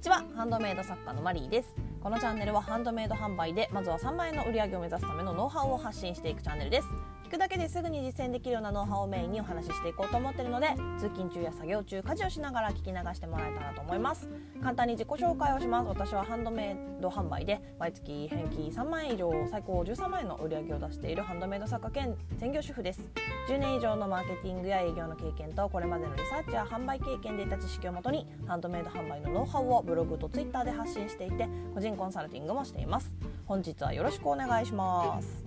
ちは。ハンドメイド作家のマリーです。このチャンネルはハンドメイド販売でまずは3万円の売り上げを目指すためのノウハウを発信していくチャンネルです。聞くだけですぐに実践できるようなノウハウをメインにお話ししていこうと思っているので通勤中や作業中家事をしながら聞き流してもらえたらと思います。簡単に自己紹介をします。私はハンドメイド販売で毎月返金3万円以上最高13万円の売り上げを出しているハンドメイド作家兼専業主婦です。10年以上のマーケティングや営業の経験とこれまでのリサーチや販売経験で得た知識をもとにハンドメイド販売のノウハウをブログとツイッターで発信していて個人コンサルティングもしています。本日はよろしくお願いします。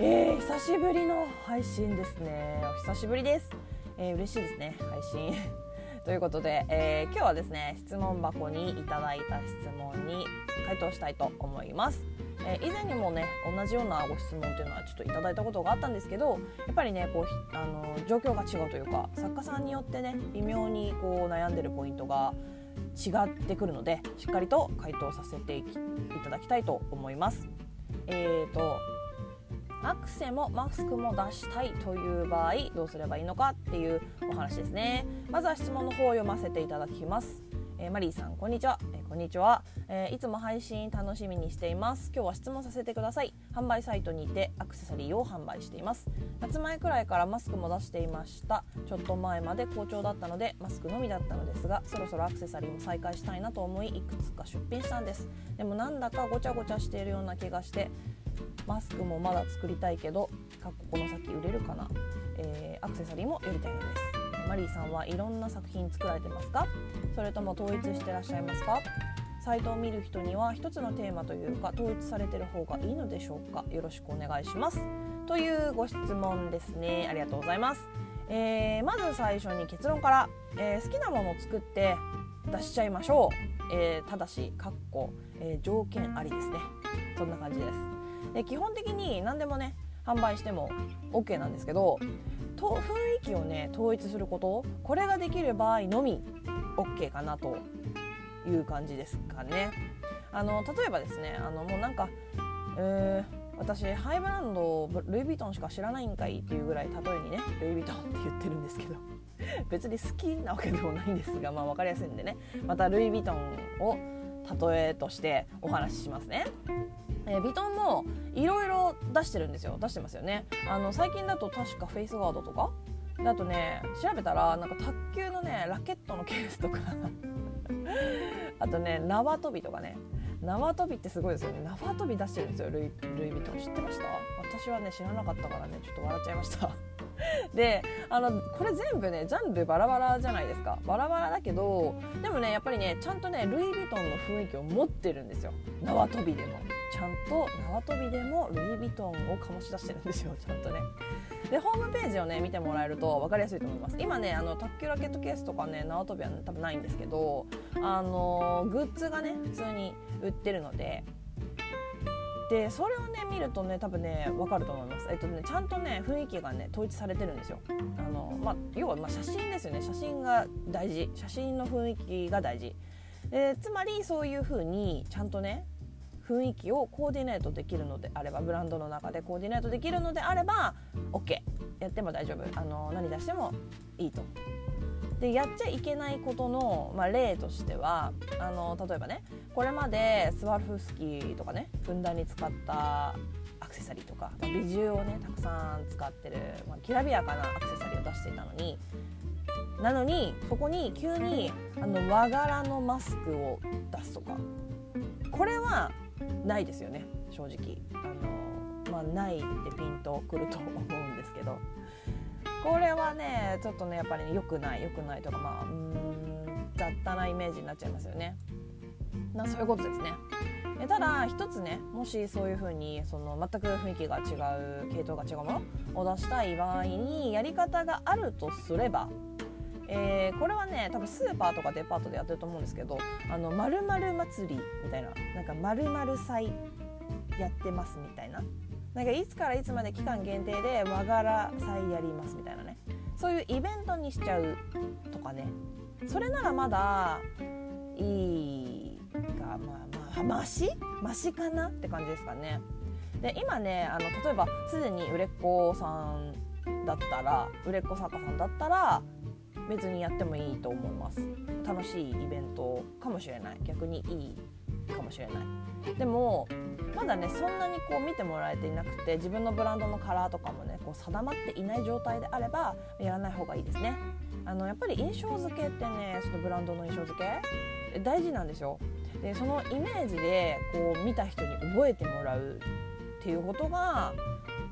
えー、久しぶりの配信ですね。お久しぶりです、えー、嬉しいですね配信。ということで、えー、今日はですね質問箱にいただいた質問に回答したいと思います。え以前にもね同じようなご質問っていうのはちょっといただいたことがあったんですけどやっぱりねこうあの状況が違うというか作家さんによってね微妙にこう悩んでるポイントが違ってくるのでしっかりと回答させていただきたいと思います。えーとアクセもマスクも出したいという場合どうすればいいのかっていうお話ですね。まずは質問の方を読ませていただきます。えー、マリーさんこんにちは、えー、こんにちは、えー、いつも配信楽しみにしています。今日は質問させてください。販売サイトにてアクセサリーを販売しています。夏前くらいからマスクも出していました。ちょっと前まで好調だったのでマスクのみだったのですがそろそろアクセサリーも再開したいなと思いいくつか出品したんです。でもなんだかごちゃごちゃしているような気がしてマスクもまだ作りたいけどかっここの先売れるかな、えー、アクセサリーもやりたいのです。マリーさんはいろんな作品作られてますか？それとも統一してらっしゃいますか？サイトを見る人には一つのテーマというか統一されてる方がいいのでしょうか？よろしくお願いします。というご質問ですね。ありがとうございます、えー、まず最初に結論から、えー、好きなものを作って出しちゃいましょう、えー、ただしかっこ、え条件ありですね。そんな感じです。で基本的に何でもね販売しても OK なんですけどと雰囲気をね統一することこれができる場合のみ OK かなという感じですかね。あの例えばですねあのもうなんか、えー、私ハイブランドルイ・ヴィトンしか知らないんかいっていうぐらい例えにねルイ・ヴィトンって言ってるんですけど 別に好きなわけでもないんですが、まあ、分かりやすいんでねまたルイ・ヴィトンを例えとしてお話ししますね。えー、ビトンもいろいろ出してるんですよ。出してますよね。あの最近だと確かフェイスガードとか？あとね調べたらなんか卓球のねラケットのケースとか。あとね縄跳びとかね。縄跳びってすごいですよね。縄跳び出してるんですよルイ・ルイ・ヴィトン。知ってました？私はね知らなかったからねちょっと笑っちゃいました。であのこれ全部ねジャンルバラバラじゃないですか。バラバラだけどでもねやっぱりねちゃんとねルイ・ヴィトンの雰囲気を持ってるんですよ。縄跳びでも。ちゃんと縄跳びでもルイ・ヴィトンを醸し出してるんですよ。ちゃんとね。でホームページをね見てもらえると分かりやすいと思います。今ねあの卓球ラケットケースとかね縄跳びは、ね、多分ないんですけどあのグッズがね普通に売ってるのででそれをね見るとね多分ね分かると思います、えっとね、ちゃんとね雰囲気がね統一されてるんですよ。あの、まあ、要はま写真ですよね。写真が大事。写真の雰囲気が大事。でつまりそういう風にちゃんとね雰囲気をコーディネートできるのであればブランドの中でコーディネートできるのであれば OK やっても大丈夫。あの何出してもいいと。でやっちゃいけないことの、まあ、例としてはあの例えばねこれまでスワルフスキーとかねふんだんに使ったアクセサリーとか、美獣をねたくさん使ってる、まあ、きらびやかなアクセサリーを出していたのになのにそこに急にあの和柄のマスクを出すとかこれはないですよね正直。あの、まあ、ないってピンとくると思うんですけど。これはねちょっとねやっぱり良、くない良くないとかまあうん雑多なイメージになっちゃいますよね。なそういうことですね。えただ一つねもしそういう風にその全く雰囲気が違う系統が違うものを出したい場合にやり方があるとすれば、えー、これはね多分スーパーとかデパートでやってると思うんですけど「あの〇〇祭り」みたいななんか〇〇祭やってますみたいななんかいつからいつまで期間限定で和柄祭やりますみたいなね。そういうイベントにしちゃうとかね。それならまだいいか。まあまあマシマシかなって感じですかね。で今ねあの例えばすでに売れっ子さんだったら売れっ子作家さんだったら別にやってもいいと思います。楽しいイベントかもしれない。逆にいいかもしれない。でもまだねそんなにこう見てもらえていなくて自分のブランドのカラーとかもねこう定まっていない状態であればやらない方がいいですね。あのやっぱり印象付けってねそのブランドの印象付け大事なんですよ。でそのイメージでこう見た人に覚えてもらうっていうことが、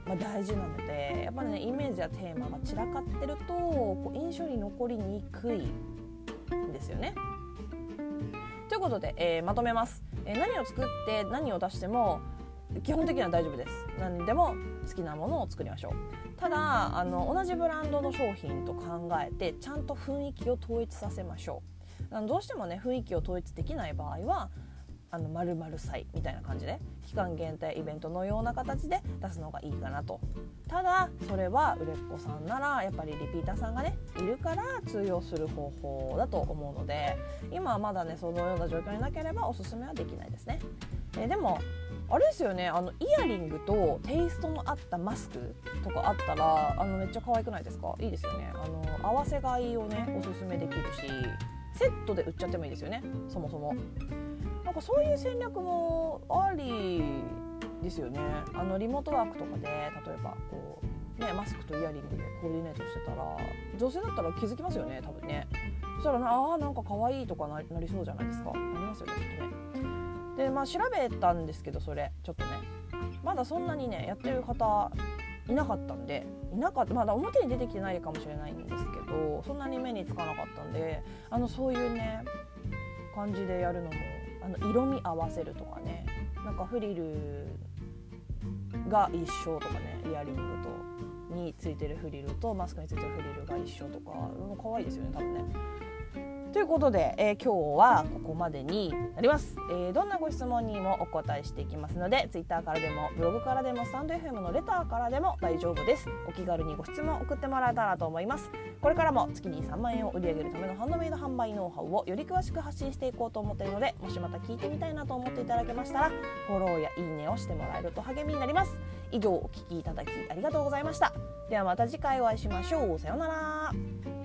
まあ、大事なのでやっぱりねイメージやテーマが散らかってるとこう印象に残りにくいんですよね。ということで、えー、まとめます、えー、何を作って何を出しても基本的には大丈夫です。何でも好きなものを作りましょう。ただあの同じブランドの商品と考えてちゃんと雰囲気を統一させましょう。どうしてもね雰囲気を統一できない場合はあの〇〇祭みたいな感じで期間限定イベントのような形で出すのがいいかなと。ただそれは売れっ子さんならやっぱりリピーターさんがねいるから通用する方法だと思うので今はまだねそのような状況になければおすすめはできないですね、え、でもあれですよねあのイヤリングとテイストの合ったマスクとかあったらあのめっちゃ可愛くないですか？いいですよね。あの合わせ買いをねおすすめできるしセットで売っちゃってもいいですよねそもそも。なんかそういう戦略もありですよね。あのリモートワークとかで例えばこうねマスクとイヤリングでコーディネートしてたら女性だったら気づきますよね多分ね。そしたらああなんか可愛いとかなりそうじゃないですか。なりますよねきっとね。でまあ調べたんですけどそれちょっとね。まだそんなにねやってる方いなかったんでいなかったまだ表に出てきてないかもしれないんですけどそんなに目につかなかったんであのそういうね感じでやるのもあの色味合わせるとかねなんかフリルが一緒とかねイヤリングとについてるフリルとマスクについてるフリルが一緒とか可愛いですよね多分ね。ということで、えー、今日はここまでになります、えー、どんなご質問にもお答えしていきますので Twitter からでもブログからでもスタンド FM のレターからでも大丈夫です。お気軽にご質問送ってもらえたらと思います。これからも月に3万円を売り上げるためのハンドメイド販売ノウハウをより詳しく発信していこうと思っているのでもしまた聞いてみたいなと思っていただけましたらフォローやいいねをしてもらえると励みになります。以上お聴きいただきありがとうございました。ではまた次回お会いしましょう。さようなら。